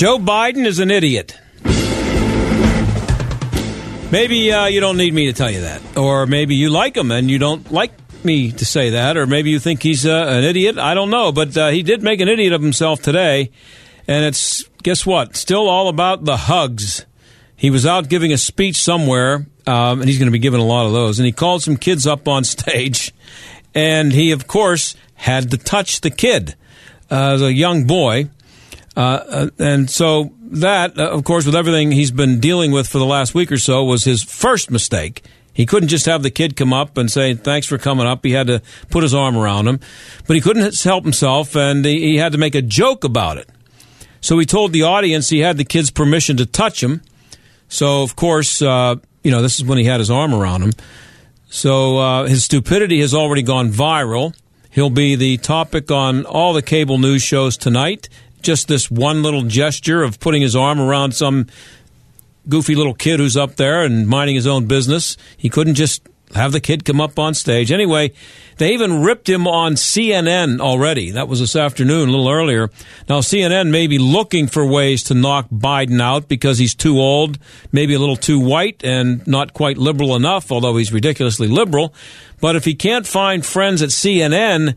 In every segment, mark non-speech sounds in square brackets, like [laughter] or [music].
Joe Biden is an idiot. Maybe uh, you don't need me to tell you that. Or maybe you like him and you don't like me to say that. Or maybe you think he's uh, an idiot. I don't know. But uh, he did make an idiot of himself today. And it's, guess what? Still all about the hugs. He was out giving a speech somewhere, um, and he's going to be giving a lot of those. And he called some kids up on [laughs] stage. And he, of course, had to touch the kid uh, as a young boy. Uh, uh, and so that, uh, of course, with everything he's been dealing with for the last week or so, was his first mistake. He couldn't just have the kid come up and say, thanks for coming up. He had to put his arm around him. But he couldn't help himself, and he, he had to make a joke about it. So he told the audience he had the kid's permission to touch him. So, of course, uh, you know, this is when he had his arm around him. So uh, his stupidity has already gone viral. He'll be the topic on all the cable news shows tonight just this one little gesture of putting his arm around some goofy little kid who's up there and minding his own business. He couldn't just have the kid come up on stage. Anyway, they even ripped him on CNN already. That was this afternoon, a little earlier. Now, CNN may be looking for ways to knock Biden out because he's too old, maybe a little too white, and not quite liberal enough, although he's ridiculously liberal. But if he can't find friends at CNN,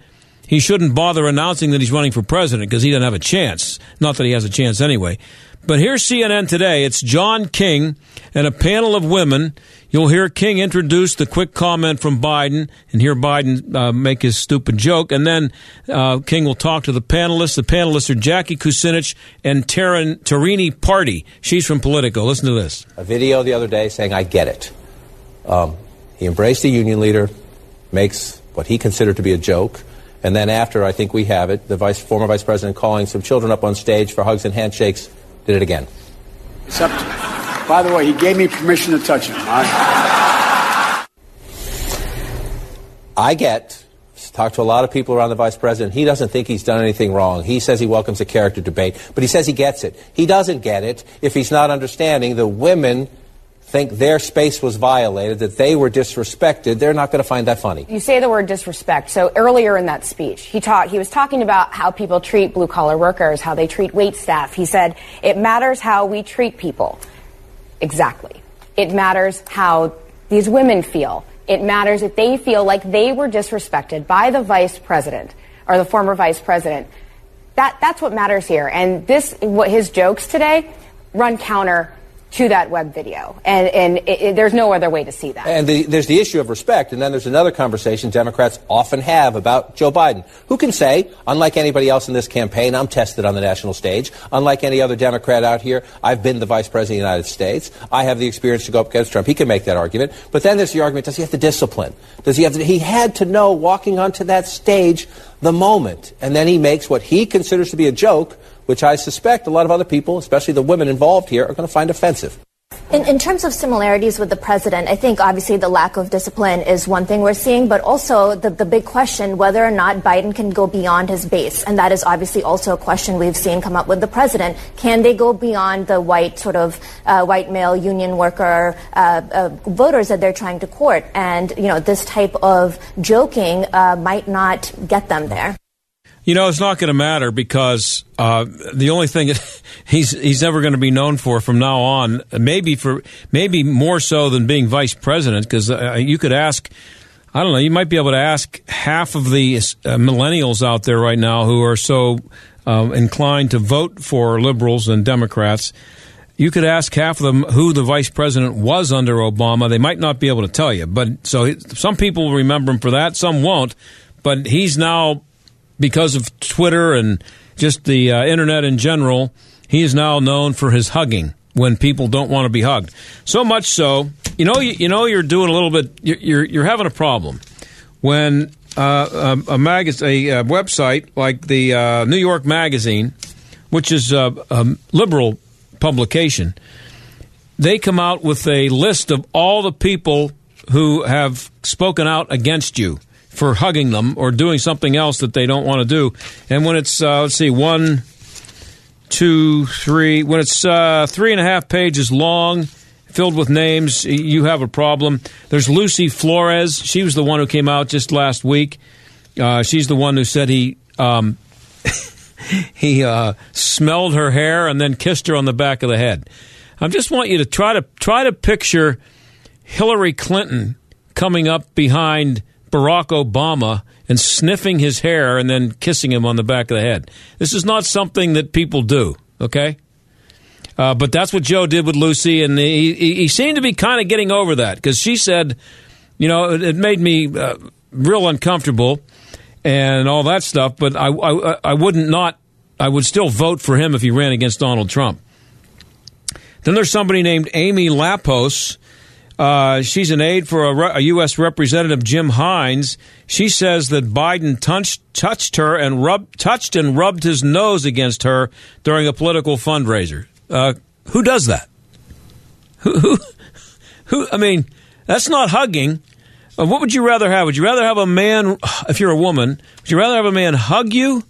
he shouldn't bother announcing that he's running for president because he doesn't have a chance. Not that he has a chance anyway. But here's CNN today. It's John King and a panel of women. You'll hear King introduce the quick comment from Biden and hear Biden uh, make his stupid joke. And then uh, King will talk to the panelists. The panelists are Jackie Kucinich and Taryn, Tarini Parti. She's from Politico. Listen to this. A video the other day saying, I get it. Um, he embraced a union leader, makes what he considered to be a joke and then after, I think we have it, the vice, former vice president calling some children up on stage for hugs and handshakes did it again. Except, by the way, he gave me permission to touch him. I, I get, talked to a lot of people around the vice president. He doesn't think he's done anything wrong. He says he welcomes a character debate, but he says he gets it. He doesn't get it if he's not understanding the women think their space was violated, that they were disrespected, they're not going to find that funny. You say the word disrespect. So earlier in that speech, he talked. He was talking about how people treat blue collar workers, how they treat wait staff. He said it matters how we treat people. Exactly. It matters how these women feel. It matters if they feel like they were disrespected by the vice president or the former vice president. That that's what matters here. And this, what his jokes today, run counter to that web video. And, and it, it, there's no other way to see that. And the, there's the issue of respect. And then there's another conversation Democrats often have about Joe Biden. Who can say, unlike anybody else in this campaign, I'm tested on the national stage. Unlike any other Democrat out here, I've been the vice president of the United States. I have the experience to go up against Trump. He can make that argument. But then there's the argument, does he have the discipline? Does he have he had to know walking onto that stage the moment. And then he makes what he considers to be a joke which I suspect a lot of other people, especially the women involved here, are going to find offensive. In, in, terms of similarities with the president, I think obviously the lack of discipline is one thing we're seeing, but also the, the big question whether or not Biden can go beyond his base. And that is obviously also a question we've seen come up with the president. Can they go beyond the white, sort of uh, white male union worker uh, uh, voters that they're trying to court? And, you know, this type of joking uh, might not get them there. You know, it's not going to matter because uh, the only thing [laughs] he's he's never going to be known for from now on, maybe for maybe more so than being vice president, because uh, you could ask. I don't know. You might be able to ask half of the uh, millennials out there right now who are so um, inclined to vote for liberals and Democrats. You could ask half of them who the vice president was under Obama. They might not be able to tell you. But so some people remember him for that, some won't. But he's now because of Twitter and just the uh, internet in general, he is now known for his hugging. when people don't want to be hugged. So much so, you know, you, you know, you're doing a little bit. You're you're, having a problem when uh, a, a, mag- a, a website like the uh, New York Magazine, which is a, a liberal publication, they come out with a list of all the people who have spoken out against you for hugging them or doing something else that they don't want to do. And when it's, uh, let's see, one, two, three, when it's uh, three and a half pages long, filled with names, you have a problem. There's Lucy Flores. She was the one who came out just last week. Uh, she's the one who said he. Um, [laughs] he uh, smelled her hair and then kissed her on the back of the head. I just want you to try to try to picture Hillary Clinton coming up behind Barack Obama and sniffing his hair and then kissing him on the back of the head. This is not something that people do, okay? Uh, but that's what Joe did with Lucy, and he, he seemed to be kind of getting over that because she said, you know, it, it made me uh, real uncomfortable and all that stuff, but I, I, I wouldn't not, I would still vote for him if he ran against Donald Trump. Then there's somebody named Amy Lappos uh, she's an aide for a, a, U.S. Representative Jim Himes. She says that Biden touched, touched her and rubbed, touched and rubbed his nose against her during a political fundraiser. Uh, who does that? Who, who, [laughs] who? I mean, that's not hugging. Uh, what would you rather have? Would you rather have a man, [sighs] if you're a woman, would you rather have a man hug you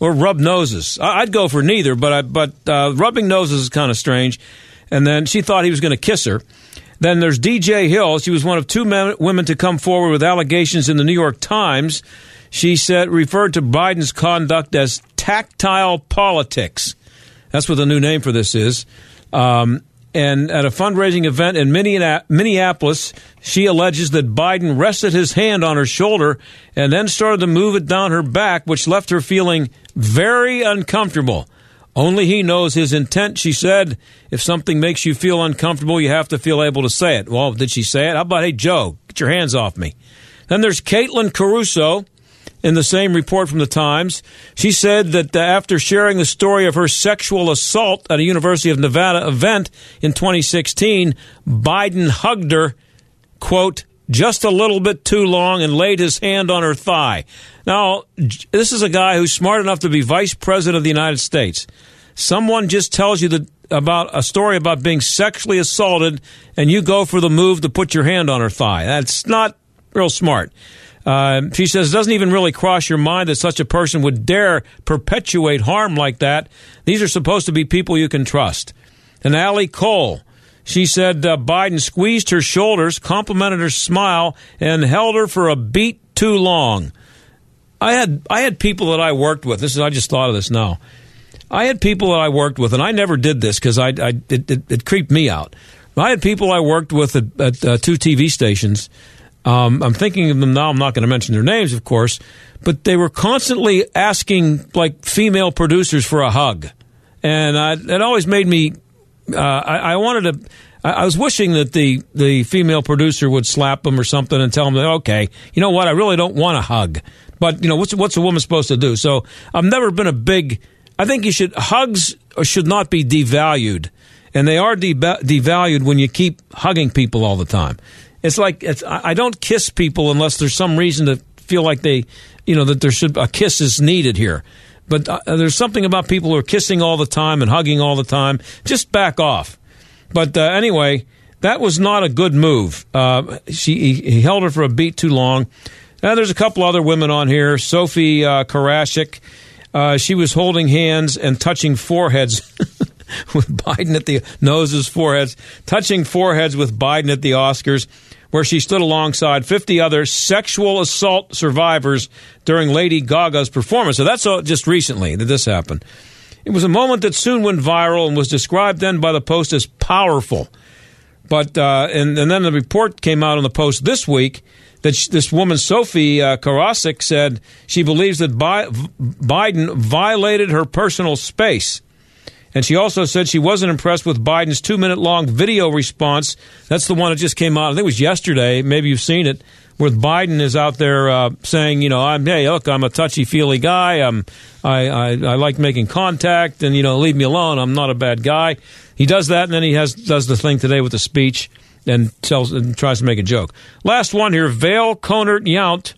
or rub noses? I, would go for neither, but I, but uh, rubbing noses is kind of strange. And then she thought he was going to kiss her. Then there's DJ Hill. She was one of two men, women to come forward with allegations in the New York Times. She said referred to Biden's conduct as tactile politics. That's what the new name for this is. Um, and at a fundraising event in Minneapolis, she alleges that Biden rested his hand on her shoulder and then started to move it down her back, which left her feeling very uncomfortable. Only he knows his intent, she said. If something makes you feel uncomfortable, you have to feel able to say it. Well, did she say it? How about, hey, Joe, get your hands off me? Then there's Caitlin Caruso in the same report from the Times. She said that uh, after sharing the story of her sexual assault at a University of Nevada event in 2016, Biden hugged her, quote, just a little bit too long and laid his hand on her thigh. Now, this is a guy who's smart enough to be vice president of the United States. Someone just tells you about a story about being sexually assaulted, and you go for the move to put your hand on her thigh. That's not real smart. Uh, she says, it doesn't even really cross your mind that such a person would dare perpetuate harm like that. These are supposed to be people you can trust. And Ally Coll, she said uh, Biden squeezed her shoulders, complimented her smile, and held her for a beat too long. I had I had people that I worked with. This is I just thought of this now. I had people that I worked with, and I never did this because I, I it, it, it, creeped me out. I had people I worked with at, at uh, two TV stations. Um, I'm thinking of them now. I'm not going to mention their names, of course, but they were constantly asking like female producers for a hug, and I, it always made me uh, I, I, wanted to. I, was wishing that the the female producer would slap them or something and tell them that okay, you know what, I really don't want a hug, but you know what's what's a woman supposed to do? So I've never been a big. I think you should hugs should not be devalued, and they are de- devalued when you keep hugging people all the time. It's like it's, I don't kiss people unless there's some reason to feel like they, you know, that there should a kiss is needed here. But uh, there's something about people who are kissing all the time and hugging all the time. Just back off. But uh, anyway, that was not a good move. Uh, she he, he, held her for a beat too long. Now there's a couple other women on here. Sophie uh, Karashik. Uh, she was holding hands and touching foreheads [laughs] with Biden at the noses, foreheads, touching foreheads with Biden at the Oscars where she stood alongside 50 other sexual assault survivors during Lady Gaga's performance. So that's just recently that this happened. It was a moment that soon went viral and was described then by the Post as powerful. But uh, and, and then the report came out on the Post this week that this woman Sophie uh, Karasek said she believes that Bi- Biden violated her personal space. And she also said she wasn't impressed with Biden's two minute long video response. That's the one that just came out. I think it was yesterday. Maybe you've seen it. where Biden is out there uh, saying, you know, I'm hey, look, I'm a touchy feely guy. I'm I, I I like making contact, and you know, leave me alone. I'm not a bad guy. He does that, and then he has does the thing today with the speech and tells and tries to make a joke. Last one here, Vail Kohnert Yount.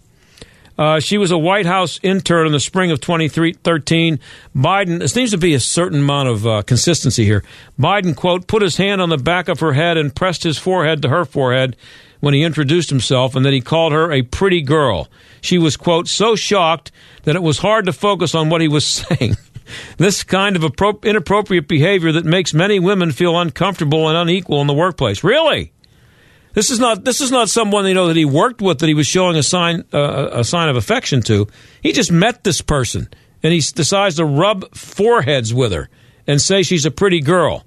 Uh, she was a White House intern in the spring of 2013. Biden, there seems to be a certain amount of uh, consistency here. Biden, quote, put his hand on the back of her head and pressed his forehead to her forehead when he introduced himself, and then he called her a pretty girl. She was, quote, so shocked that it was hard to focus on what he was [laughs] saying. this kind of inappropriate behavior that makes many women feel uncomfortable and unequal in the workplace. Really? This is not this is not someone you know that he worked with that he was showing a sign uh, a sign of affection to. He just met this person and he decides to rub foreheads with her and say she's a pretty girl.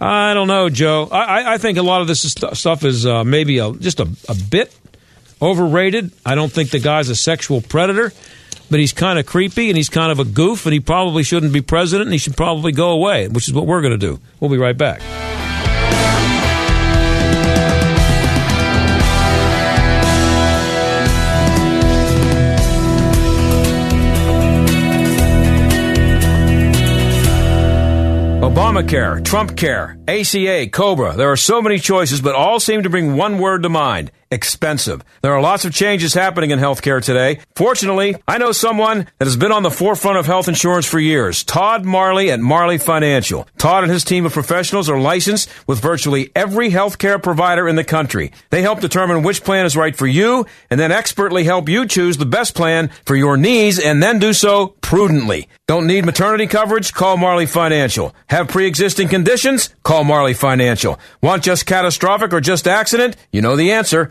I don't know, Joe. I, I think a lot of this stuff is uh, maybe a, just a, a bit overrated. I don't think the guy's a sexual predator, but he's kind of creepy and he's kind of a goof, and he probably shouldn't be president, and he should probably go away, which is what we're going to do. We'll be right back. Obamacare, Trump Care, ACA, Cobra. There are so many choices, but all seem to bring one word to mind expensive. There are lots of changes happening in healthcare today. Fortunately, I know someone that has been on the forefront of health insurance for years. Todd Marley at Marley Financial. Todd and his team of professionals are licensed with virtually every healthcare provider in the country. They help determine which plan is right for you and then expertly help you choose the best plan for your needs and then do so prudently. Don't need maternity coverage? Call Marley Financial. Have pre-existing conditions? Call Marley Financial. Want just catastrophic or just accident? You know the answer.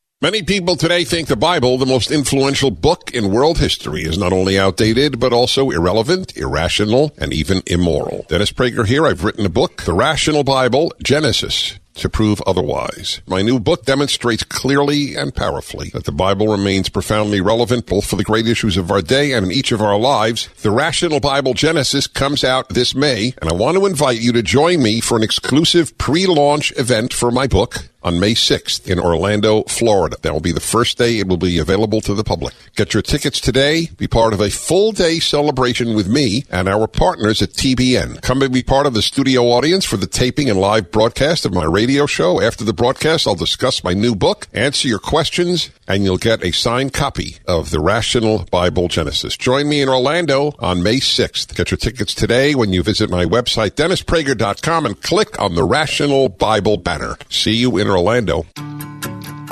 Many people today think the Bible, the most influential book in world history, is not only outdated, but also irrelevant, irrational, and even immoral. Dennis Prager here. I've written a book, The Rational Bible, Genesis to prove otherwise. My new book demonstrates clearly and powerfully that the Bible remains profoundly relevant both for the great issues of our day and in each of our lives. The Rational Bible Genesis comes out this May, and I want to invite you to join me for an exclusive pre-launch event for my book on May 6th in Orlando, Florida. That will be the first day it will be available to the public. Get your tickets today. Be part of a full day celebration with me and our partners at TBN. Come and be part of the studio audience for the taping and live broadcast of my radio show. After the broadcast, I'll discuss my new book, answer your questions, and you'll get a signed copy of the Rational Bible Genesis. Join me in Orlando on May 6th. Get your tickets today when you visit my website, DennisPrager.com, and click on the Rational Bible banner. See you in Orlando.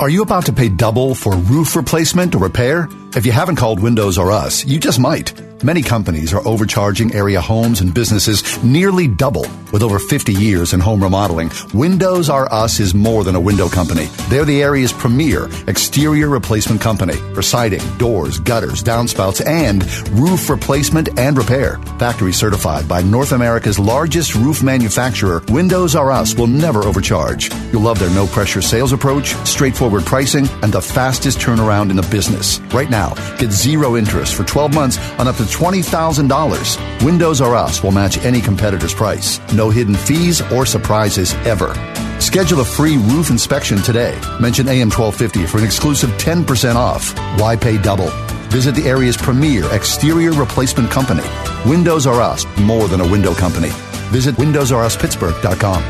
Are you about to pay double for roof replacement or repair? If you haven't called Windows R Us, you just might. Many companies are overcharging area homes and businesses nearly double. With over 50 years in home remodeling, Windows R Us is more than a window company. They're the area's premier exterior replacement company for siding, doors, gutters, downspouts, and roof replacement and repair. Factory certified by North America's largest roof manufacturer, Windows R Us will never overcharge. You'll love their no pressure sales approach, straightforward pricing, and the fastest turnaround in the business. Right now, get zero interest for 12 months on up to $20,000. Windows R Us will match any competitor's price. No hidden fees or surprises ever. Schedule a free roof inspection today. Mention AM 1250 for an exclusive 10% off. Why pay double? Visit the area's premier exterior replacement company. Windows R Us, more than a window company. Visit WindowsRUsPittsburgh.com.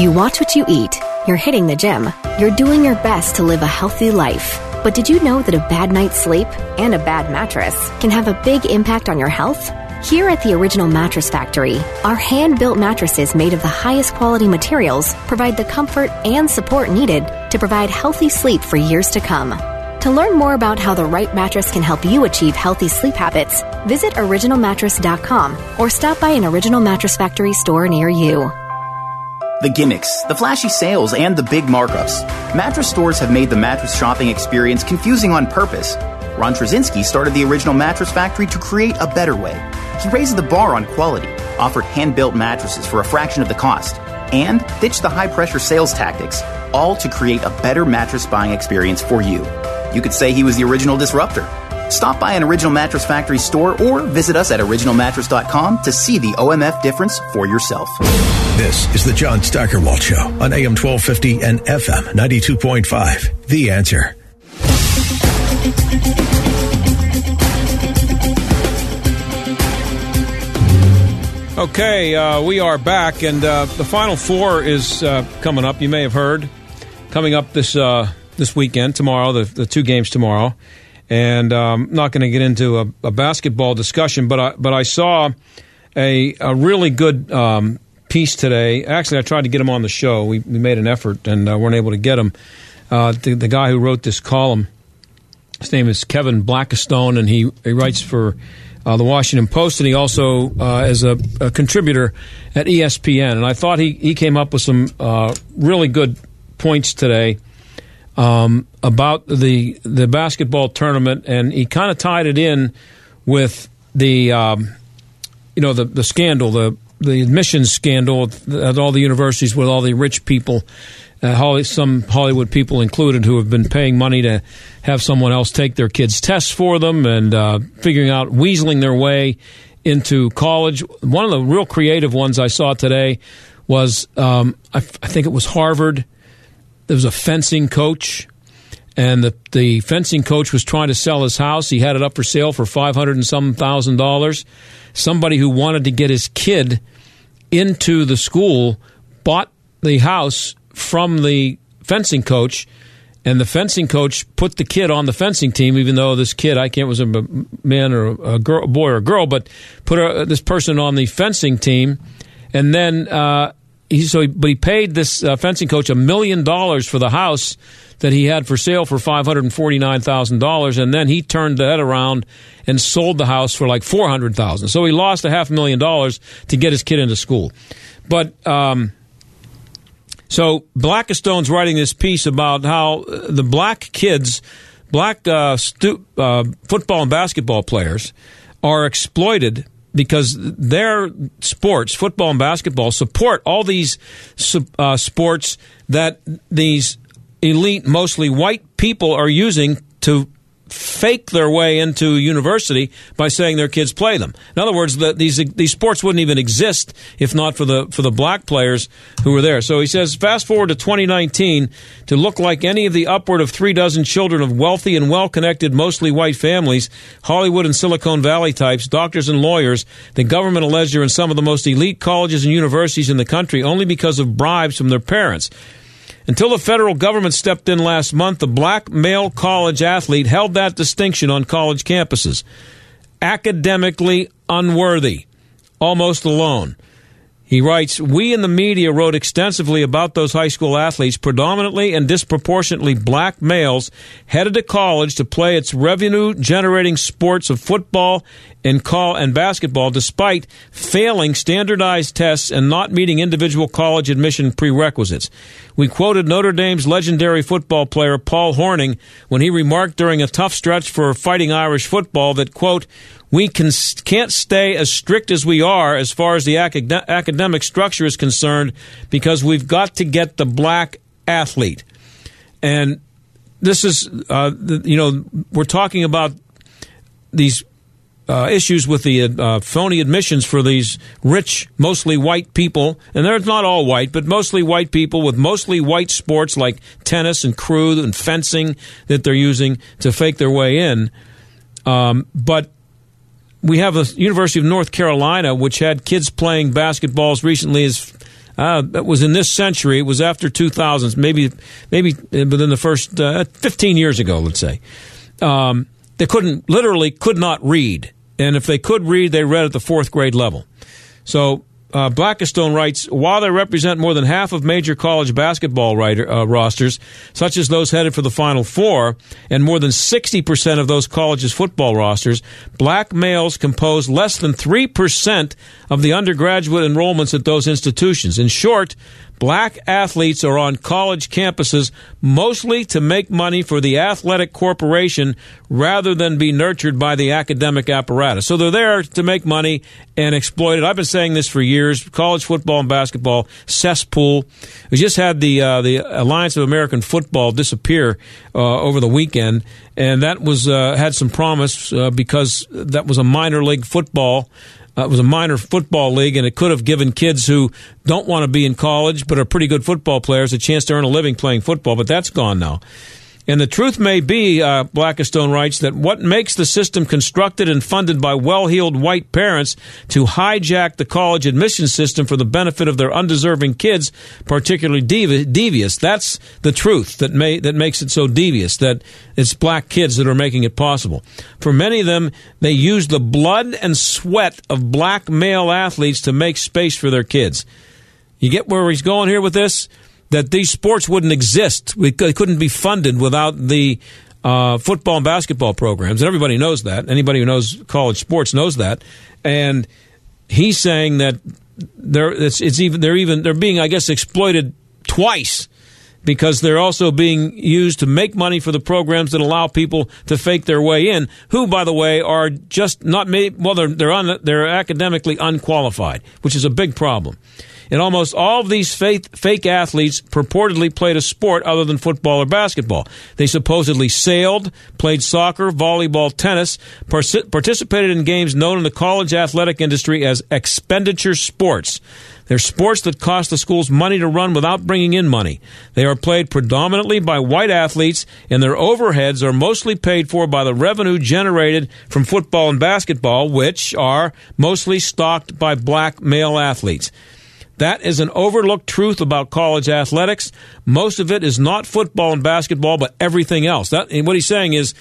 You watch what you eat. You're hitting the gym. You're doing your best to live a healthy life. But did you know that a bad night's sleep and a bad mattress can have a big impact on your health? Here at the Original Mattress Factory, our hand built mattresses made of the highest quality materials provide the comfort and support needed to provide healthy sleep for years to come. To learn more about how the right mattress can help you achieve healthy sleep habits, visit originalmattress.com or stop by an Original Mattress Factory store near you. The gimmicks, the flashy sales, and the big markups. Mattress stores have made the mattress shopping experience confusing on purpose. Ron Trzcinski started the original mattress factory to create a better way. He raised the bar on quality, offered hand built mattresses for a fraction of the cost, and ditched the high pressure sales tactics, all to create a better mattress buying experience for you. You could say he was the original disruptor. Stop by an Original Mattress Factory store or visit us at originalmattress.com to see the OMF difference for yourself. This is the John Steigerwald Show on AM 1250 and FM 92.5. The answer. Okay, uh, we are back, and uh, the Final Four is uh, coming up. You may have heard coming up this uh, this weekend, tomorrow, the, the two games tomorrow, and I'm um, not going to get into a, a, basketball discussion, but I but I saw a a really good um, piece today. Actually, I tried to get him on the show. We, we made an effort and uh, weren't able to get him. Uh, the, the guy who wrote this column, his name is Kevin Blackistone, and he he writes for uh, the Washington Post, and he also uh, is a, a, contributor at ESPN. And I thought he, he came up with some uh, really good points today um, about the the basketball tournament, and he kind of tied it in with the um, you know the the scandal, the the admissions scandal at all the universities with all the rich people uh, some Hollywood people included, who have been paying money to have someone else take their kids' tests for them and uh, figuring out, weaseling their way into college. One of the real creative ones I saw today was, um, I, f- I think it was Harvard. There was a fencing coach, and the, the fencing coach was trying to sell his house. He had it up for sale for 500 and some thousand dollars. Somebody who wanted to get his kid into the school bought the house from the fencing coach, and the fencing coach put the kid on the fencing team, even though this kid, I can't was a man or a girl, boy or a girl, but put a, this person on the fencing team, and then uh, he so he, but he paid this uh, fencing coach a million dollars for the house that he had for sale for five hundred and forty nine thousand dollars, and then he turned that around and sold the house for like four hundred thousand. So he lost a half million dollars to get his kid into school, but. Um, so Blackistone's writing this piece about how the black kids, black uh, stu- uh, football and basketball players, are exploited because their sports, football and basketball, support all these uh, sports that these elite, mostly white people are using to fake their way into university by saying their kids play them. In other words, the, these these sports wouldn't even exist if not for the for the black players who were there. So he says, fast forward to 2019 to look like any of the upward of three dozen children of wealthy and well connected, mostly white families, Hollywood and Silicon Valley types, doctors and lawyers. The government alleged are in some of the most elite colleges and universities in the country only because of bribes from their parents. Until the federal government stepped in last month, the black male college athlete held that distinction on college campuses. Academically unworthy, almost alone. He writes, We in the media wrote extensively about those high school athletes, predominantly and disproportionately black males, headed to college to play its revenue generating sports of football and call and basketball despite failing standardized tests and not meeting individual college admission prerequisites. We quoted Notre Dame's legendary football player Paul Hornung when he remarked during a tough stretch for fighting Irish football that, quote, we can, can't stay as strict as we are as far as the academic structure is concerned because we've got to get the black athlete. And this is, uh, you know, we're talking about these uh, issues with the uh, phony admissions for these rich, mostly white people, and they're not all white, but mostly white people with mostly white sports like tennis and crew and fencing that they're using to fake their way in. Um, but we have the University of North Carolina, which had kids playing basketball as recently as uh, it was in this century. It was after 2000s, maybe maybe within the first uh, 15 years ago, let's say. Um, they couldn't literally could not read, and if they could read, they read at the fourth grade level. So uh, Blackistone writes, while they represent more than half of major college basketball writer, uh, rosters, such as those headed for the Final Four, and more than 60% of those colleges' football rosters, black males compose less than 3% of the undergraduate enrollments at those institutions. In short, black athletes are on college campuses mostly to make money for the athletic corporation rather than be nurtured by the academic apparatus. So they're there to make money and exploit it. I've been saying this for years. College football and basketball cesspool. We just had the uh, the Alliance of American Football disappear uh, over the weekend, and that was uh, had some promise uh, because that was a minor league football uh, it was a minor football league, and it could have given kids who don't want to be in college but are pretty good football players a chance to earn a living playing football. But that's gone now. And the truth may be, uh, Blackistone writes, that what makes the system constructed and funded by well heeled white parents to hijack the college admission system for the benefit of their undeserving kids, particularly devi- devious. That's the truth that, may, that makes it so devious, that it's black kids that are making it possible. For many of them, they use the blood and sweat of black male athletes to make space for their kids. You get where he's going here with this? That these sports wouldn't exist. We, they couldn't be funded without the uh, football and basketball programs. And everybody knows that. Anybody who knows college sports knows that. And he's saying that they're it's, it's even they're even they're being I guess exploited twice because they're also being used to make money for the programs that allow people to fake their way in, who, by the way, are just not well, they're, they're, un, they're academically unqualified, which is a big problem. And almost all of these fake, fake athletes purportedly played a sport other than football or basketball. They supposedly sailed, played soccer, volleyball, tennis, participated in games known in the college athletic industry as expenditure sports. They're sports that cost the schools money to run without bringing in money. They are played predominantly by white athletes, and their overheads are mostly paid for by the revenue generated from football and basketball, which are mostly stocked by black male athletes. That is an overlooked truth about college athletics. Most of it is not football and basketball, but everything else. That, what he's saying is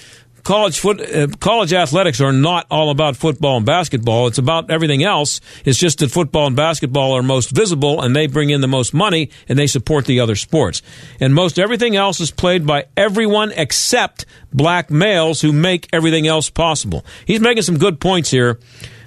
college foot, uh, college athletics are not all about football and basketball. It's about everything else. It's just that football and basketball are most visible and they bring in the most money and they support the other sports. And most everything else is played by everyone except black males who make everything else possible. He's making some good points here.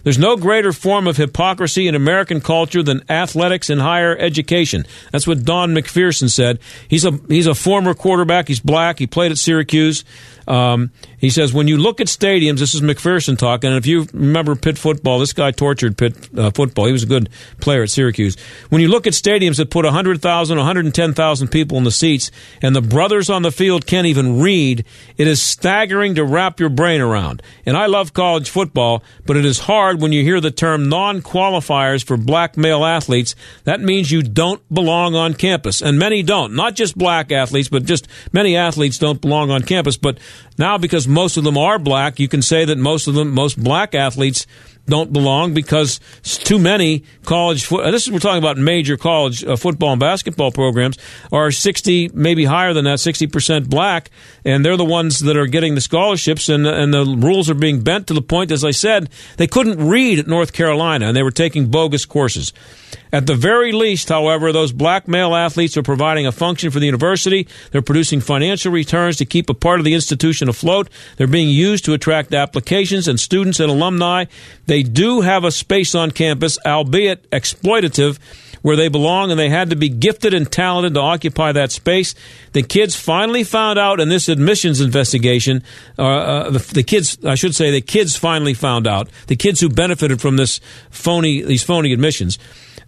There's no greater form of hypocrisy in American culture than athletics and higher education. That's what Don McPherson said. He's a he's a former quarterback. He's black. He played at Syracuse. Um, he says, when you look at stadiums, this is McPherson talking, and if you remember Pitt football, this guy tortured Pitt uh, football. He was a good player at Syracuse. When you look at stadiums that put 100,000, 110,000 people in the seats, and the brothers on the field can't even read, it is staggering to wrap your brain around. And I love college football, but it is hard when you hear the term non qualifiers for black male athletes. That means you don't belong on campus. And many don't. Not just black athletes, but just many athletes don't belong on campus. But now, because most of them are black, you can say that most of them, most black athletes don't belong because too many college foot. This is we're talking about major college uh, football and basketball programs are sixty, maybe higher than that, sixty percent black, and they're the ones that are getting the scholarships, and and the rules are being bent to the point, as I said, they couldn't read at North Carolina, and they were taking bogus courses. At the very least, however, those black male athletes are providing a function for the university. They're producing financial returns to keep a part of the institution afloat. They're being used to attract applications and students and alumni. They do have a space on campus, albeit exploitative, where they belong, and they had to be gifted and talented to occupy that space. The kids finally found out in this admissions investigation, uh, uh, the, the, kids, I should say, the kids finally found out, the kids who benefited from this phony, these phony admissions.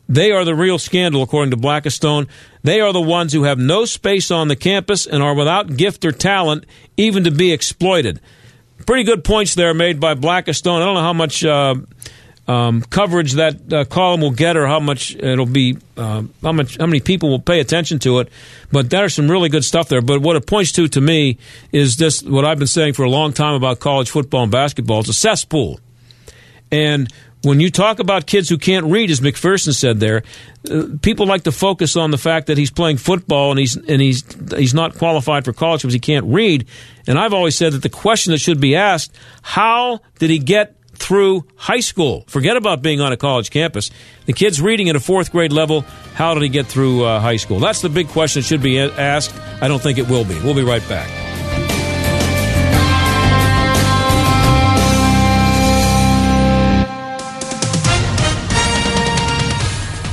They are the real scandal, according to Blackistone. They are the ones who have no space on the campus and are without gift or talent, even to be exploited pretty good points there made by Blackistone. I don't know how much uh, um, coverage that uh, column will get, or how much it'll be, uh, how much, how many people will pay attention to it. But there's some really good stuff there. But what it points to to me is this: what I've been saying for a long time about college football and basketball. It's a cesspool, and when you talk about kids who can't read, as McPherson said there, uh, people like to focus on the fact that he's playing football and he's and he's he's not qualified for college because he can't read. And I've always said that the question that should be asked: How did he get through high school. Forget about being on a college campus. The kid's reading at a fourth grade level. How did he get through uh, high school? That's the big question that should be asked. I don't think it will be. We'll be right back.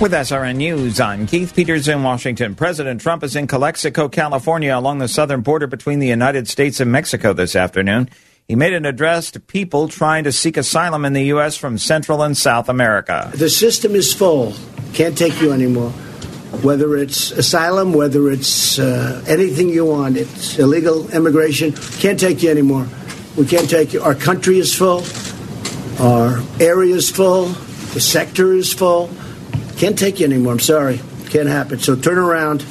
With SRN News, I'm Keith Peters in Washington. President Trump is in Calexico, California, along the southern border between the United States and Mexico this afternoon. He made an address to people trying to seek asylum in the U.S. from Central and South America. The system is full. Can't take you anymore. Whether it's asylum, whether it's uh, anything you want, it's illegal immigration. Can't take you anymore. We can't take you. Our country is full. Our area is full. The sector is full. Can't take you anymore. I'm sorry. Can't happen. So turn around.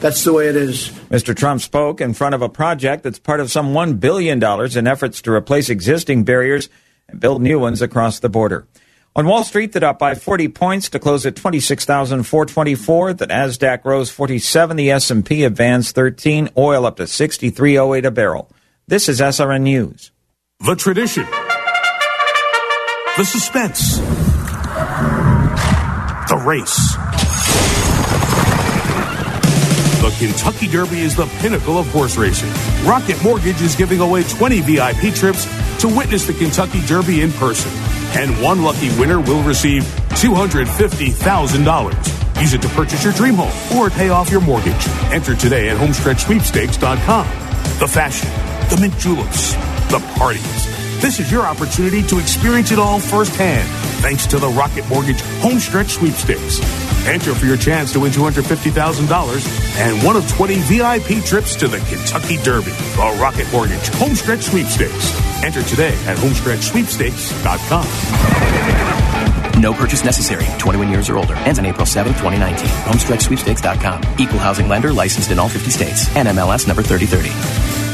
That's the way it is. Mr. Trump spoke in front of a project that's part of some $1 billion in efforts to replace existing barriers and build new ones across the border. On Wall Street, that up by 40 points to close at 26,424. The Nasdaq rose 47. The S&P advanced 13. Oil up to 63.08 a barrel. This is SRN News. The tradition. The suspense the race. The Kentucky Derby is the pinnacle of horse racing. Rocket Mortgage is giving away 20 VIP trips to witness the Kentucky Derby in person. And one lucky winner will receive $250,000. Use it to purchase your dream home or pay off your mortgage. Enter today at homestretchsweepstakes.com. The fashion, the mint juleps, the parties. This is your opportunity to experience it all firsthand thanks to the Rocket Mortgage Homestretch Sweepstakes. Enter for your chance to win $250,000 and one of 20 VIP trips to the Kentucky Derby. The Rocket Mortgage Homestretch Sweepstakes. Enter today at homestretchsweepstakes.com. No purchase necessary. 21 years or older. Ends on April 7, 2019. HomestretchSweepstakes.com. Equal housing lender licensed in all 50 states. NMLS number 3030.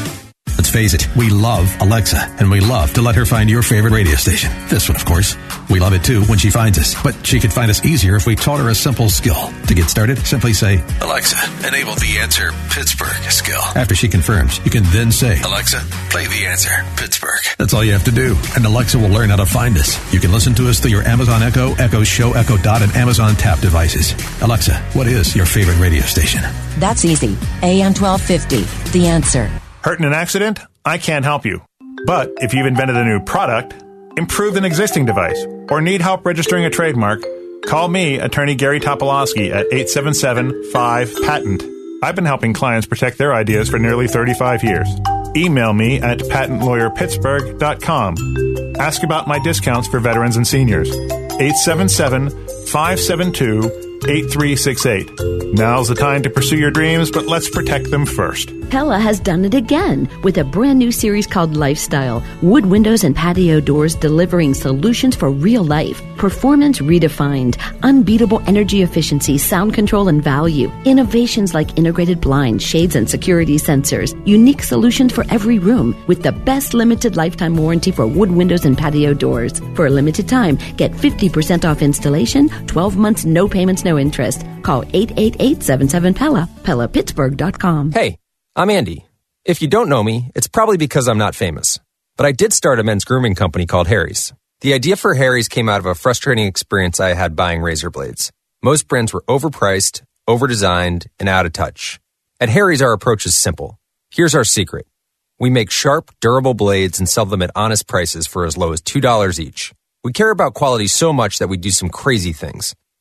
Let's face it, we love Alexa, and we love to let her find your favorite radio station. This one, of course. We love it too when she finds us, but she could find us easier if we taught her a simple skill. To get started, simply say, Alexa, enable the answer Pittsburgh skill. After she confirms, you can then say, Alexa, play the answer Pittsburgh. That's all you have to do, and Alexa will learn how to find us. You can listen to us through your Amazon Echo, Echo Show, Echo Dot, and Amazon Tap devices. Alexa, what is your favorite radio station? That's easy. AM 1250, the answer. Hurt in an accident? I can't help you. But if you've invented a new product, improved an existing device, or need help registering a trademark, call me, attorney Gary Topolosky, at 877-5-PATENT. I've been helping clients protect their ideas for nearly 35 years. Email me at patentlawyerpittsburgh.com. Ask about my discounts for veterans and seniors. 877 572 8368. Now's the time to pursue your dreams, but let's protect them first. Pella has done it again with a brand new series called Lifestyle Wood windows and patio doors delivering solutions for real life. Performance redefined, unbeatable energy efficiency, sound control, and value. Innovations like integrated blinds, shades, and security sensors. Unique solutions for every room with the best limited lifetime warranty for wood windows and patio doors. For a limited time, get 50% off installation, 12 months no payments, no interest. Call 888-77-PELLA, PellaPittsburgh.com. Hey, I'm Andy. If you don't know me, it's probably because I'm not famous. But I did start a men's grooming company called Harry's. The idea for Harry's came out of a frustrating experience I had buying razor blades. Most brands were overpriced, overdesigned, and out of touch. At Harry's, our approach is simple. Here's our secret. We make sharp, durable blades and sell them at honest prices for as low as $2 each. We care about quality so much that we do some crazy things,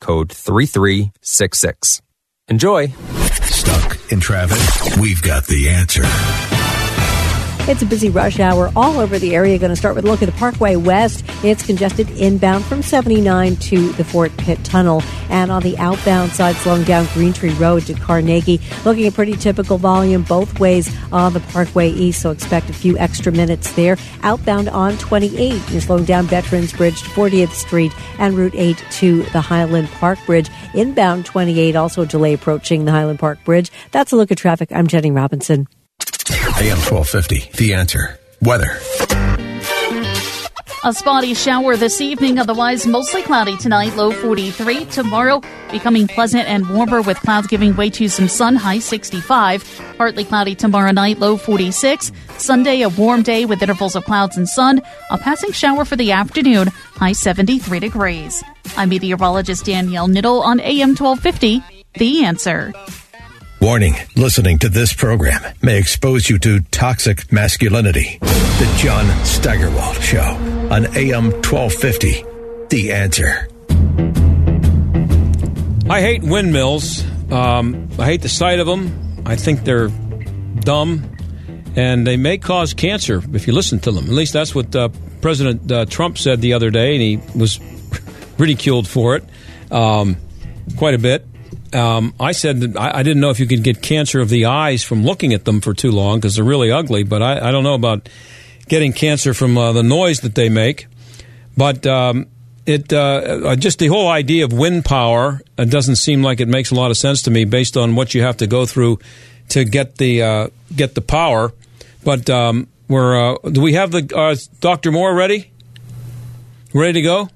code 3366. Enjoy. Stuck in traffic? We've got the answer. It's a busy rush hour all over the area. Going to start with a look at the Parkway West. It's congested inbound from 79 to the Fort Pitt Tunnel. And on the outbound side, slowing down Green Tree Road to Carnegie. Looking at pretty typical volume both ways on the Parkway East, so expect a few extra minutes there. Outbound on 28, you're slowing down Veterans Bridge to 40th Street and Route 8 to the Highland Park Bridge. Inbound 28, also delay approaching the Highland Park Bridge. That's a look at traffic. I'm Jenny Robinson. AM 1250, The Answer. Weather. A spotty shower this evening, otherwise mostly cloudy tonight, low 43. Tomorrow, becoming pleasant and warmer with clouds giving way to some sun, high 65. Partly cloudy tomorrow night, low 46. Sunday, a warm day with intervals of clouds and sun. A passing shower for the afternoon, high 73 degrees. I'm meteorologist Danielle Niddle on AM 1250. The answer. Warning listening to this program may expose you to toxic masculinity. The John Steigerwald Show on AM 1250. The answer. I hate windmills. Um, I hate the sight of them. I think they're dumb, and they may cause cancer if you listen to them. At least that's what uh, President uh, Trump said the other day, and he was [laughs] ridiculed for it um, quite a bit. Um, I said that I, I, didn't know if you could get cancer of the eyes from looking at them for too long because they're really ugly, but I, I, don't know about getting cancer from uh, the noise that they make. But um, it uh, just the whole idea of wind power uh, doesn't seem like it makes a lot of sense to me based on what you have to go through to get the uh, get the power. But um, we're uh, do we have the uh, Dr. Moore ready? Ready to go?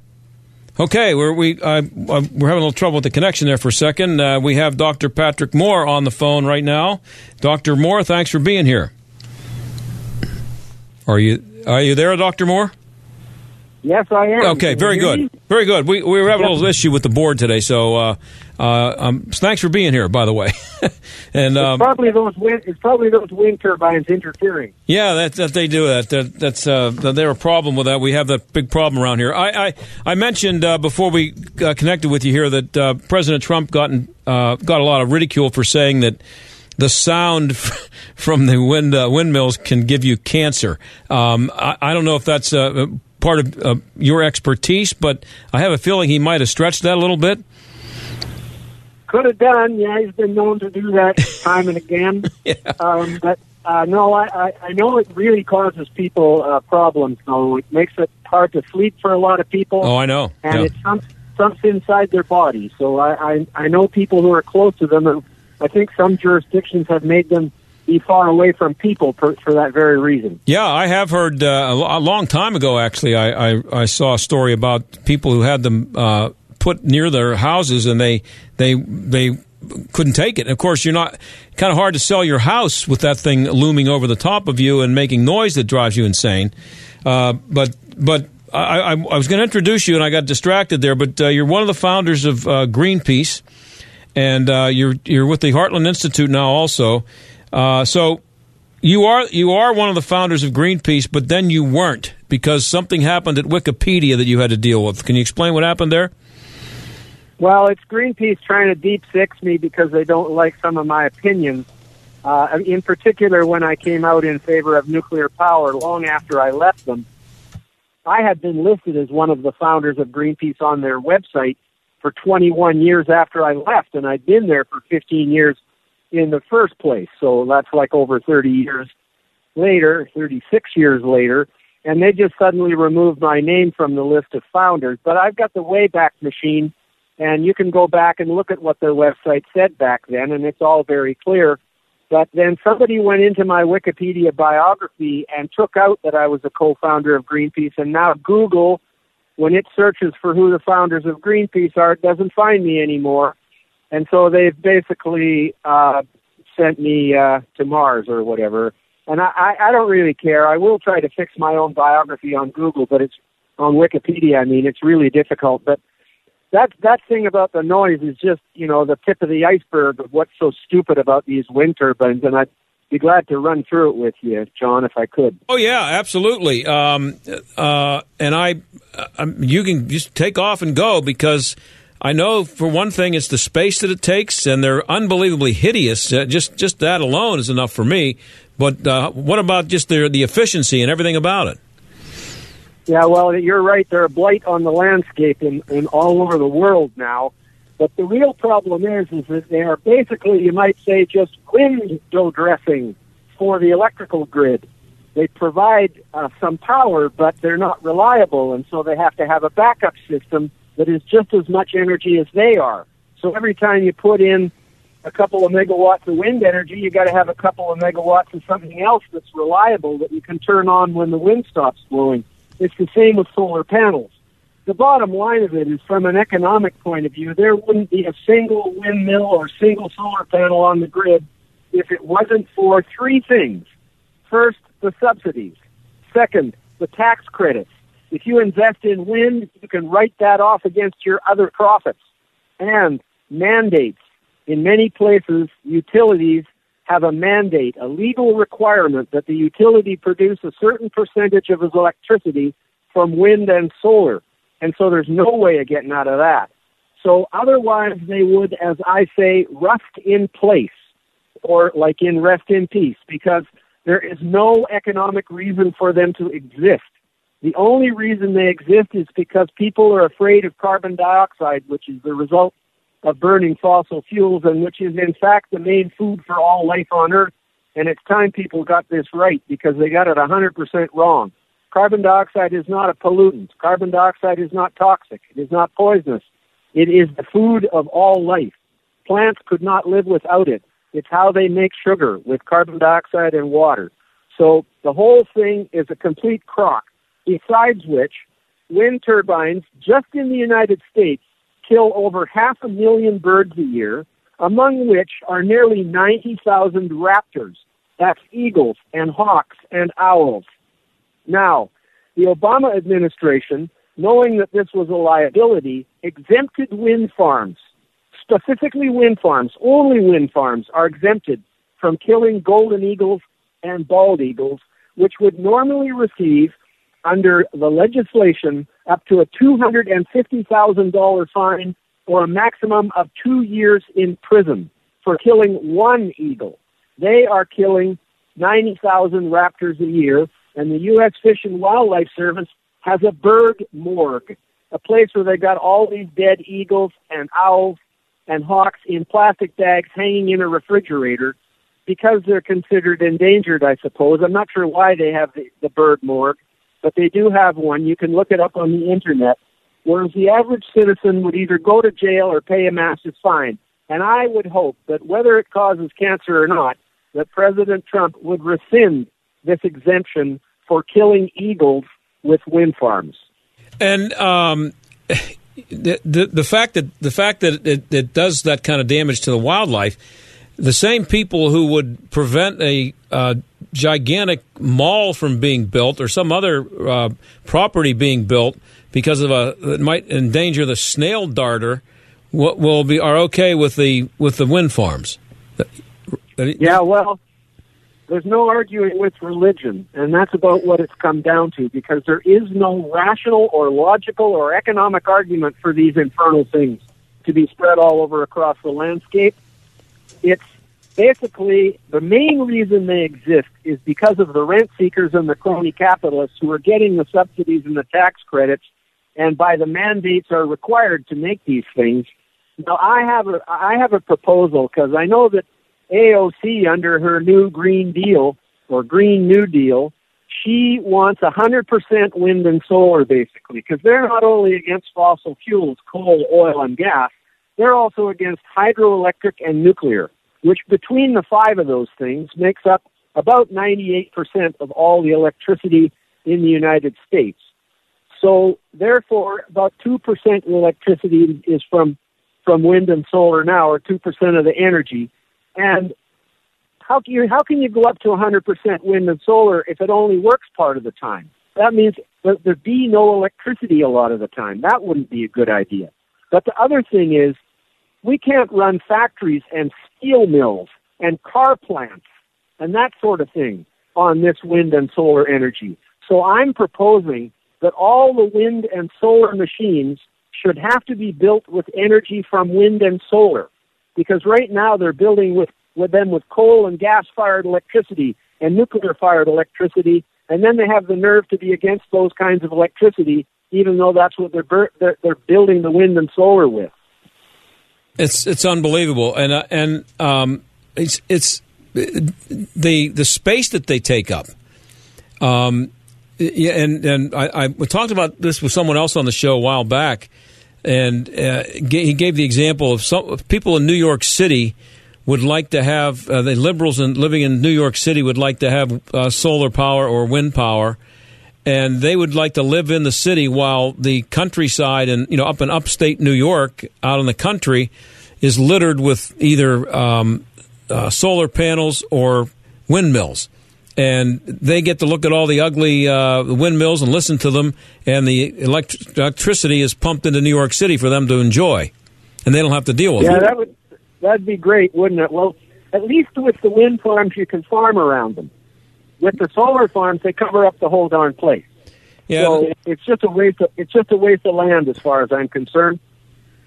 Okay, we're we uh, we're having a little trouble with the connection there for a second. Uh, we have Dr. Patrick Moore on the phone right now. Dr. Moore, thanks for being here. Are you are you there, Dr. Moore? Yes, I am. Okay, very good, very good. We we were having a little issue with the board today, so uh, uh, um, thanks for being here. By the way, [laughs] and um, it's probably those wind, it's probably those wind turbines interfering. Yeah, that, that they do that. that that's uh, they're a problem with that. We have that big problem around here. I I, I mentioned uh, before we uh, connected with you here that uh, President Trump gotten uh, got a lot of ridicule for saying that the sound [laughs] from the wind uh, windmills can give you cancer. Um, I, I, don't know if that's uh, part of uh, your expertise, but I have a feeling he might have stretched that a little bit. Could have done. Yeah, he's been known to do that time and again. [laughs] yeah. Um, but uh, no, I, I, I know it really causes people uh, problems. Though it makes it hard to sleep for a lot of people. Oh, I know. And yeah. it's some, something inside their body. So I, I, I know people who are close to them, and I think some jurisdictions have made them be far away from people for, for that very reason. Yeah, I have heard uh, a long time ago. Actually, I, I, I saw a story about people who had them uh, put near their houses, and they they they couldn't take it. And of course, you're not kind of hard to sell your house with that thing looming over the top of you and making noise that drives you insane. Uh, but but I, I, I was going to introduce you, and I got distracted there. But uh, you're one of the founders of uh, Greenpeace, and uh, you're you're with the Heartland Institute now also. Uh, so you are you are one of the founders of Greenpeace, but then you weren't because something happened at Wikipedia that you had to deal with. Can you explain what happened there? Well, it's Greenpeace trying to deep six me because they don't like some of my opinions. Uh, in particular, when I came out in favor of nuclear power long after I left them, I had been listed as one of the founders of Greenpeace on their website for 21 years after I left, and I'd been there for 15 years in the first place. So that's like over 30 years later, 36 years later, and they just suddenly removed my name from the list of founders. But I've got the Wayback Machine, and you can go back and look at what their website said back then, and it's all very clear. But then somebody went into my Wikipedia biography and took out that I was a co-founder of Greenpeace, and now Google, when it searches for who the founders of Greenpeace are, doesn't find me anymore and so they've basically uh, sent me uh, to Mars or whatever. And I, I don't really care. I will try to fix my own biography on Google, but it's on Wikipedia. I mean, it's really difficult. But that that thing about the noise is just you know the tip of the iceberg of what's so stupid about these wind turbines. And I'd be glad to run through it with you, John, if I could. Oh yeah, absolutely. Um, uh, and I, I, uh, um, you can just take off and go because I know for one thing, it's the space that it takes, and they're unbelievably hideous. Uh, just just that alone is enough for me. But uh, what about just the the efficiency and everything about it? Yeah, well, you're right. They're a blight on the landscape in, in all over the world now. But the real problem is, is that they are basically, you might say, just window dressing for the electrical grid. They provide uh, some power, but they're not reliable, and so they have to have a backup system that is just as much energy as they are. So every time you put in a couple of megawatts of wind energy, you got to have a couple of megawatts of something else that's reliable that you can turn on when the wind stops blowing. It's the same with solar panels. The bottom line of it is from an economic point of view, there wouldn't be a single windmill or single solar panel on the grid if it wasn't for three things. First, the subsidies. Second, the tax credits. If you invest in wind, you can write that off against your other profits. And mandates. In many places, utilities have a mandate, a legal requirement that the utility produce a certain percentage of its electricity from wind and solar. And so there's no way of getting out of that. So otherwise they would, as I say, rust in place or like in rest in peace because there is no economic reason for them to exist. The only reason they exist is because people are afraid of carbon dioxide, which is the result of burning fossil fuels and which is in fact the main food for all life on Earth. And it's time people got this right because they got it 100% wrong. Carbon dioxide is not a pollutant. Carbon dioxide is not toxic. It is not poisonous. It is the food of all life. Plants could not live without it. It's how they make sugar with carbon dioxide and water. So the whole thing is a complete crock. Besides which, wind turbines just in the United States kill over half a million birds a year, among which are nearly 90,000 raptors. That's eagles and hawks and owls. Now, the Obama administration, knowing that this was a liability, exempted wind farms, specifically wind farms, only wind farms are exempted from killing golden eagles and bald eagles, which would normally receive under the legislation up to a $250,000 fine or a maximum of two years in prison for killing one eagle. They are killing 90,000 raptors a year, and the U.S. Fish and Wildlife Service has a bird morgue, a place where they got all these dead eagles and owls and hawks in plastic bags hanging in a refrigerator because they're considered endangered, I suppose. I'm not sure why they have the, the bird morgue but they do have one. You can look it up on the internet. Whereas the average citizen would either go to jail or pay a massive fine. And I would hope that whether it causes cancer or not, that President Trump would rescind this exemption for killing eagles with wind farms. And um, the, the, the fact that the fact that it, it does that kind of damage to the wildlife, the same people who would prevent a uh, gigantic mall from being built or some other uh, property being built because of a that might endanger the snail darter what will be are okay with the with the wind farms. Yeah well there's no arguing with religion and that's about what it's come down to because there is no rational or logical or economic argument for these infernal things to be spread all over across the landscape it's basically the main reason they exist is because of the rent seekers and the crony capitalists who are getting the subsidies and the tax credits and by the mandates are required to make these things. Now I have a I have a proposal because I know that AOC under her new Green Deal or Green New Deal, she wants 100% wind and solar basically because they're not only against fossil fuels, coal, oil, and gas, they're also against hydroelectric and nuclear which between the five of those things makes up about 98% of all the electricity in the United States. So therefore, about 2% of electricity is from, from wind and solar now, or 2% of the energy. And how can you, how can you go up to 100% wind and solar if it only works part of the time? That means that there'd be no electricity a lot of the time. That wouldn't be a good idea. But the other thing is, we can't run factories and steel mills and car plants and that sort of thing on this wind and solar energy. So I'm proposing that all the wind and solar machines should have to be built with energy from wind and solar. Because right now they're building with, with them with coal and gas fired electricity and nuclear fired electricity, and then they have the nerve to be against those kinds of electricity, even though that's what they're, they're, they're building the wind and solar with. It's it's unbelievable, and uh, and um, it's it's the the space that they take up. Um, and and I, I talked about this with someone else on the show a while back, and uh, he gave the example of some people in New York City would like to have uh, the liberals in, living in New York City would like to have uh, solar power or wind power, and they would like to live in the city while the countryside and you know up in upstate New York, out in the country, is littered with either um, uh, solar panels or windmills. And they get to look at all the ugly uh, windmills and listen to them, and the elect- electricity is pumped into New York City for them to enjoy, and they don't have to deal with yeah, it. Yeah, that would that'd be great, wouldn't it? Well, at least with the wind farms, you can farm around them. With the solar farms, they cover up the whole darn place. Yeah. So it's just a waste. Of, it's just a waste of land, as far as I'm concerned.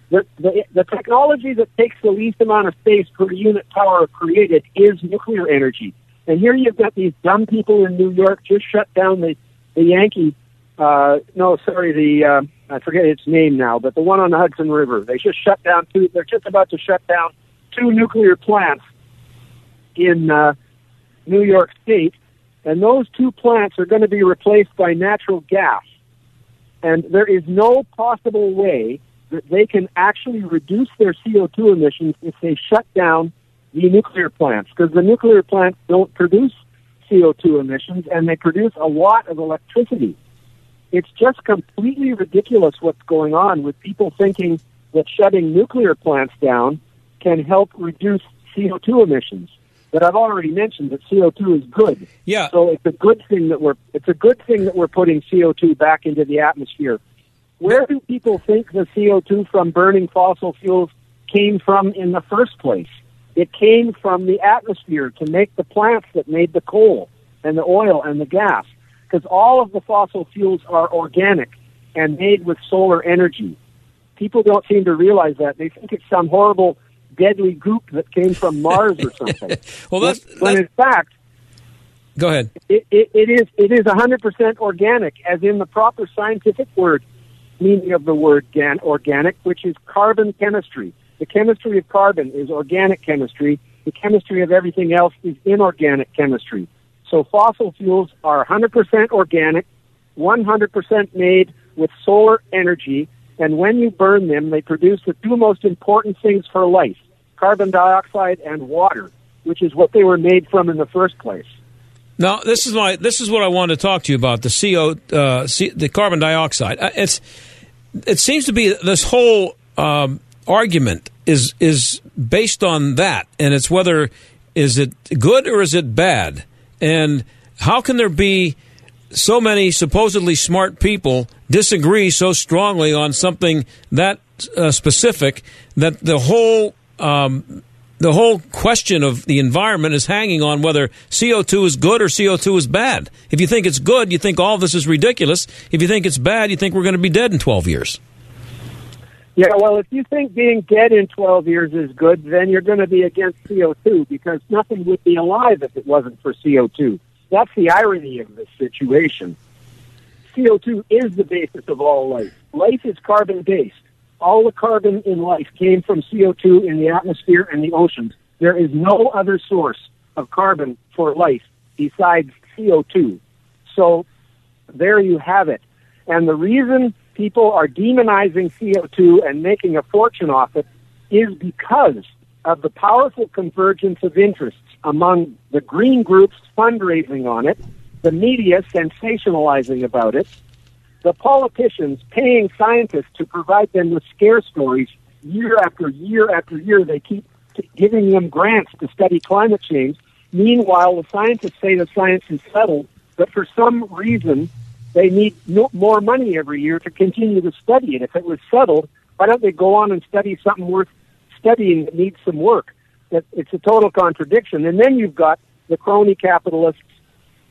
The, the the technology that takes the least amount of space per unit power created is nuclear energy. And here you've got these dumb people in New York just shut down the the Yankee. Uh, no, sorry, the uh, I forget its name now, but the one on the Hudson River. They just shut down two. They're just about to shut down two nuclear plants in uh, New York State, and those two plants are going to be replaced by natural gas. And there is no possible way that they can actually reduce their CO2 emissions if they shut down the nuclear plants, because the nuclear plants don't produce CO2 emissions and they produce a lot of electricity. It's just completely ridiculous what's going on with people thinking that shutting nuclear plants down can help reduce CO2 emissions. But I've already mentioned that CO2 is good. Yeah. So it's a good thing that we're it's a good thing that we're putting CO2 back into the atmosphere. Where do people think the CO2 from burning fossil fuels came from in the first place? It came from the atmosphere to make the plants that made the coal and the oil and the gas. Because all of the fossil fuels are organic and made with solar energy. People don't seem to realize that. They think it's some horrible, deadly goop that came from Mars or something. [laughs] well, that's, when in fact, go ahead. It, it, it is it is 100% organic, as in the proper scientific word meaning of the word gan, organic, which is carbon chemistry. The chemistry of carbon is organic chemistry. The chemistry of everything else is inorganic chemistry. So fossil fuels are 100% organic, 100% made with solar energy, and when you burn them, they produce the two most important things for life carbon dioxide and water, which is what they were made from in the first place. Now, this is my this is what I wanted to talk to you about the CO, uh, C, the carbon dioxide. Uh, It's it seems to be this whole um, argument is is based on that, and it's whether is it good or is it bad, and how can there be so many supposedly smart people disagree so strongly on something that uh, specific that the whole um, the whole question of the environment is hanging on whether CO2 is good or CO2 is bad. If you think it's good, you think all this is ridiculous. If you think it's bad, you think we're going to be dead in 12 years. Yeah, well, if you think being dead in 12 years is good, then you're going to be against CO2 because nothing would be alive if it wasn't for CO2. That's the irony of this situation. CO2 is the basis of all life. Life is carbon based. All the carbon in life came from CO2 in the atmosphere and the oceans. There is no other source of carbon for life besides CO2. So there you have it. And the reason people are demonizing CO2 and making a fortune off it is because of the powerful convergence of interests among the green groups fundraising on it, the media sensationalizing about it, the politicians paying scientists to provide them with scare stories year after year after year. They keep giving them grants to study climate change. Meanwhile, the scientists say the science is settled, but for some reason, they need no, more money every year to continue to study it. If it was settled, why don't they go on and study something worth studying that needs some work? That it's a total contradiction. And then you've got the crony capitalists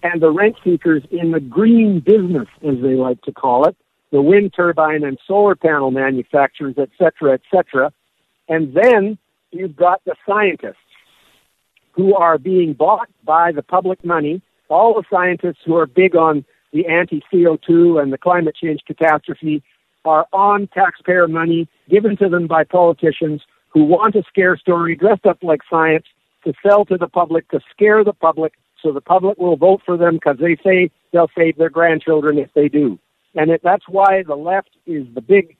and the rent seekers in the green business, as they like to call it, the wind turbine and solar panel manufacturers, et cetera, et cetera. And then you've got the scientists who are being bought by the public money, all the scientists who are big on the anti CO2 and the climate change catastrophe are on taxpayer money given to them by politicians who want a scare story dressed up like science to sell to the public, to scare the public, so the public will vote for them because they say they'll save their grandchildren if they do. And it, that's why the left is the big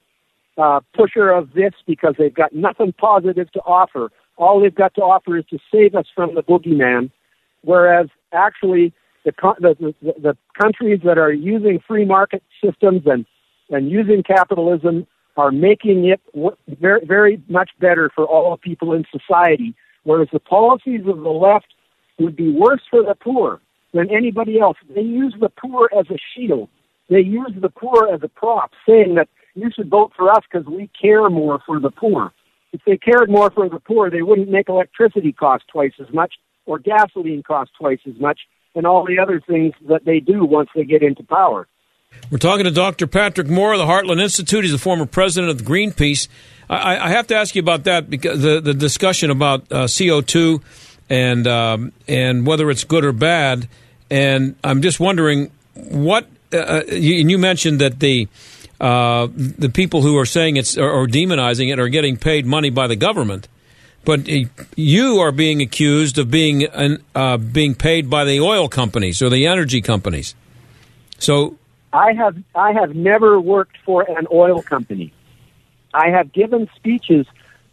uh, pusher of this because they've got nothing positive to offer. All they've got to offer is to save us from the boogeyman, whereas actually the, the, the, the countries that are using free market systems and, and using capitalism are making it very, very much better for all people in society, whereas the policies of the left would be worse for the poor than anybody else. They use the poor as a shield. They use the poor as a prop, saying that you should vote for us because we care more for the poor. If they cared more for the poor, they wouldn't make electricity cost twice as much or gasoline cost twice as much and all the other things that they do once they get into power. We're talking to Dr. Patrick Moore of the Heartland Institute. He's the former president of Greenpeace. I, I have to ask you about that because the, the discussion about uh, CO2 and um, and whether it's good or bad. And I'm just wondering what uh, uh you, and you mentioned that the uh, the people who are saying it's or, or, demonizing it are getting paid money by the government, but you are being accused of being uh, being paid by the oil companies or the energy companies. So I have I have never worked for an oil company. I have given speeches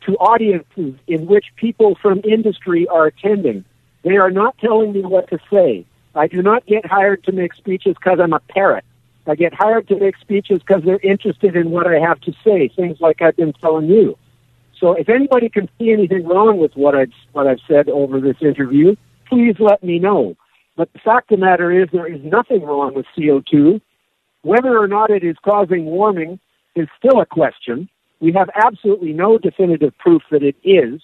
to audiences in which people from industry are attending. They are not telling me what to say. I do not get hired to make speeches because I'm a parrot. I get hired to make speeches because they're interested in what I have to say, things like I've been telling you. So if anybody can see anything wrong with what I've, what I've said over this interview, please let me know. But the fact of the matter is there is nothing wrong with CO2. Whether or not it is causing warming is still a question. We have absolutely no definitive proof that it is.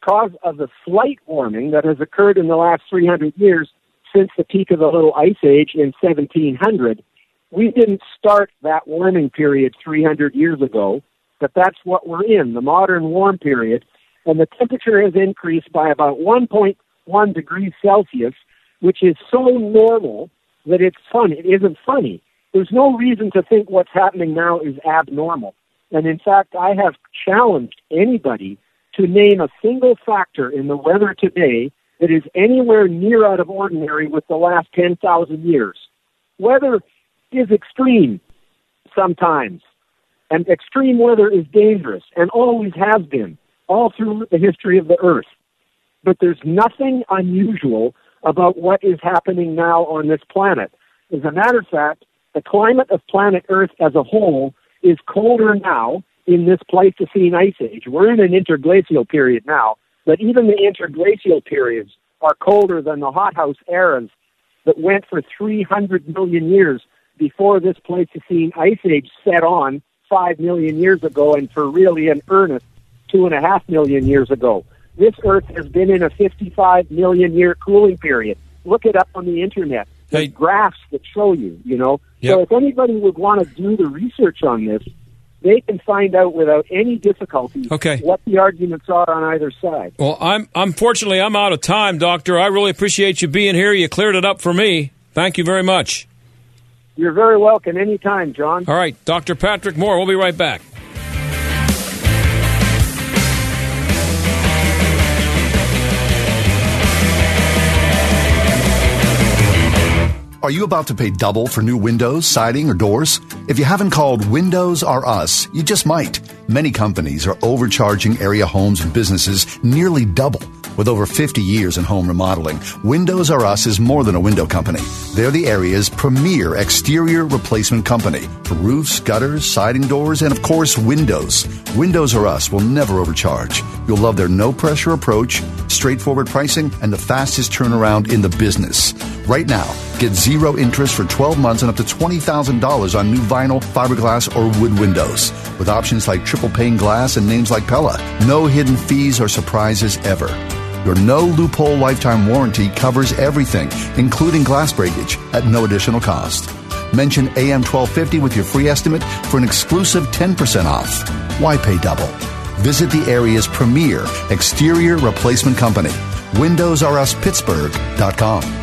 Cause of the slight warming that has occurred in the last 300 years since the peak of the Little Ice Age in 1700. We didn't start that warming period 300 years ago, but that's what we're in, the modern warm period. And the temperature has increased by about 1.1 degrees Celsius, which is so normal that it's funny. It isn't funny. There's no reason to think what's happening now is abnormal. And in fact, I have challenged anybody to name a single factor in the weather today that is anywhere near out of ordinary with the last 10,000 years. Weather is extreme sometimes, and extreme weather is dangerous and always has been all through the history of the earth. But there's nothing unusual about what is happening now on this planet. As a matter of fact, the climate of planet Earth as a whole is colder now in this Pleistocene ice age. We're in an interglacial period now, but even the interglacial periods are colder than the hothouse eras that went for 300 million years before this Pleistocene ice age set on 5 million years ago and for really in earnest two and a half million years ago. This Earth has been in a 55 million year cooling period. Look it up on the internet. There's hey. graphs that show you, you know. Yep. So if anybody would want to do the research on this, they can find out without any difficulty okay. what the arguments are on either side. Well, I'm unfortunately I'm out of time, Doctor. I really appreciate you being here. You cleared it up for me. Thank you very much. You're very welcome anytime, John. All right, Dr. Patrick Moore. We'll be right back. Are you about to pay double for new windows, siding, or doors? If you haven't called Windows R Us, you just might. Many companies are overcharging area homes and businesses nearly double with over 50 years in home remodeling, Windows R Us is more than a window company. They're the area's premier exterior replacement company for roofs, gutters, siding doors, and of course, windows. Windows R Us will never overcharge. You'll love their no pressure approach, straightforward pricing, and the fastest turnaround in the business. Right now, get zero interest for 12 months and up to $20,000 on new vinyl, fiberglass, or wood windows. With options like triple pane glass and names like Pella. No hidden fees or surprises ever. Your no loophole lifetime warranty covers everything, including glass breakage, at no additional cost. Mention AM 1250 with your free estimate for an exclusive 10% off. Why pay double? Visit the area's premier exterior replacement company, WindowsRUsPittsburgh.com.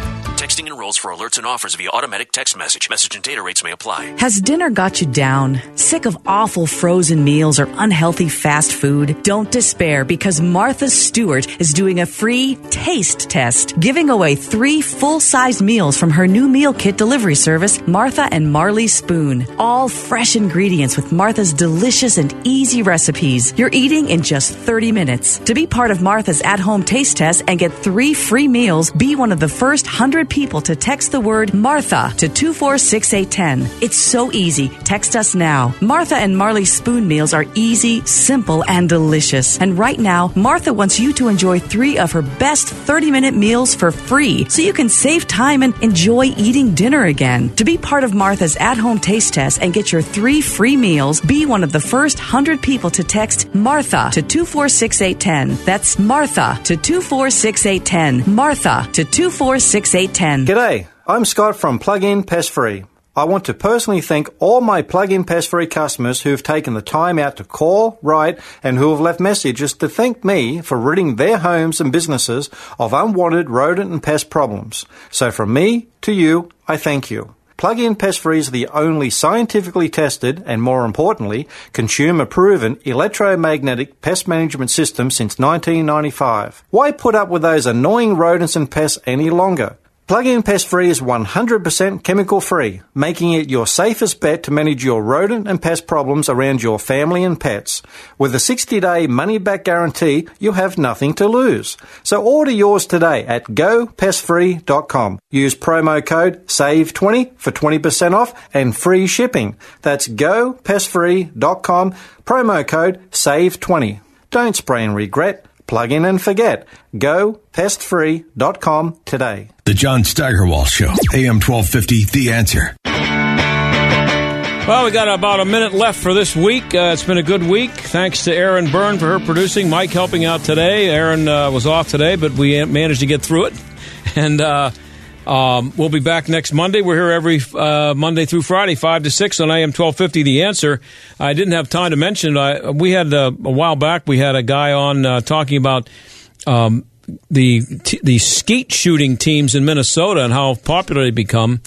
Texting enrolls for alerts and offers via automatic text message. Message and data rates may apply. Has dinner got you down? Sick of awful frozen meals or unhealthy fast food? Don't despair because Martha Stewart is doing a free taste test, giving away three full size meals from her new meal kit delivery service, Martha and Marley Spoon. All fresh ingredients with Martha's delicious and easy recipes. You're eating in just 30 minutes. To be part of Martha's at home taste test and get three free meals, be one of the first 100 people to text the word Martha to 246810. It's so easy. Text us now. Martha and Marley spoon meals are easy, simple, and delicious. And right now, Martha wants you to enjoy three of her best 30 minute meals for free so you can save time and enjoy eating dinner again. To be part of Martha's at home taste test and get your three free meals, be one of the first 100 people to text Martha to 246810. That's Martha to 246810. Martha to 246810. G'day, I'm Scott from Plug-in Pest Free. I want to personally thank all my Plug-in Pest Free customers who have taken the time out to call, write, and who have left messages to thank me for ridding their homes and businesses of unwanted rodent and pest problems. So from me to you, I thank you. Plug-in Pest Free is the only scientifically tested and, more importantly, consumer-proven electromagnetic pest management system since 1995. Why put up with those annoying rodents and pests any longer? Plug-in Pest Free is 100% chemical free, making it your safest bet to manage your rodent and pest problems around your family and pets. With a 60-day money-back guarantee, you have nothing to lose. So order yours today at gopestfree.com. Use promo code SAVE20 for 20% off and free shipping. That's gopestfree.com, promo code SAVE20. Don't spray and regret. Plug in and forget. Go pestfree.com today. The John Steigerwald Show, AM 1250, The Answer. Well, we got about a minute left for this week. Uh, it's been a good week. Thanks to Aaron Byrne for her producing, Mike helping out today. Aaron uh, was off today, but we managed to get through it. [laughs] And uh, um, we'll be back next Monday. We're here every uh, Monday through Friday, 5 to 6 on AM 1250, The Answer. I didn't have time to mention, I, we had uh, a while back, we had a guy on uh, talking about um, the, t- the skeet shooting teams in Minnesota and how popular they become.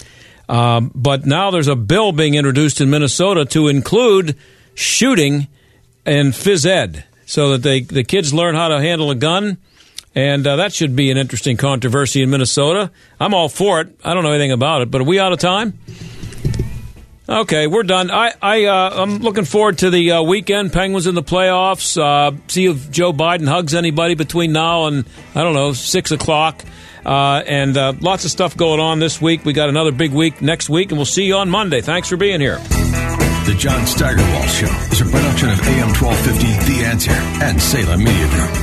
Um, but now there's a bill being introduced in Minnesota to include shooting and phys ed so that they, the kids learn how to handle a gun. And uh, that should be an interesting controversy in Minnesota. I'm all for it. I don't know anything about it, but are we out of time? Okay, we're done. I, I, uh, I'm looking forward to the uh, weekend. Penguins in the playoffs. Uh, see if Joe Biden hugs anybody between now and I don't know six o'clock. Uh, and uh, lots of stuff going on this week. We got another big week next week, and we'll see you on Monday. Thanks for being here. The John Steigerwald Show is a production of AM 1250 The Answer and Salem Media Group.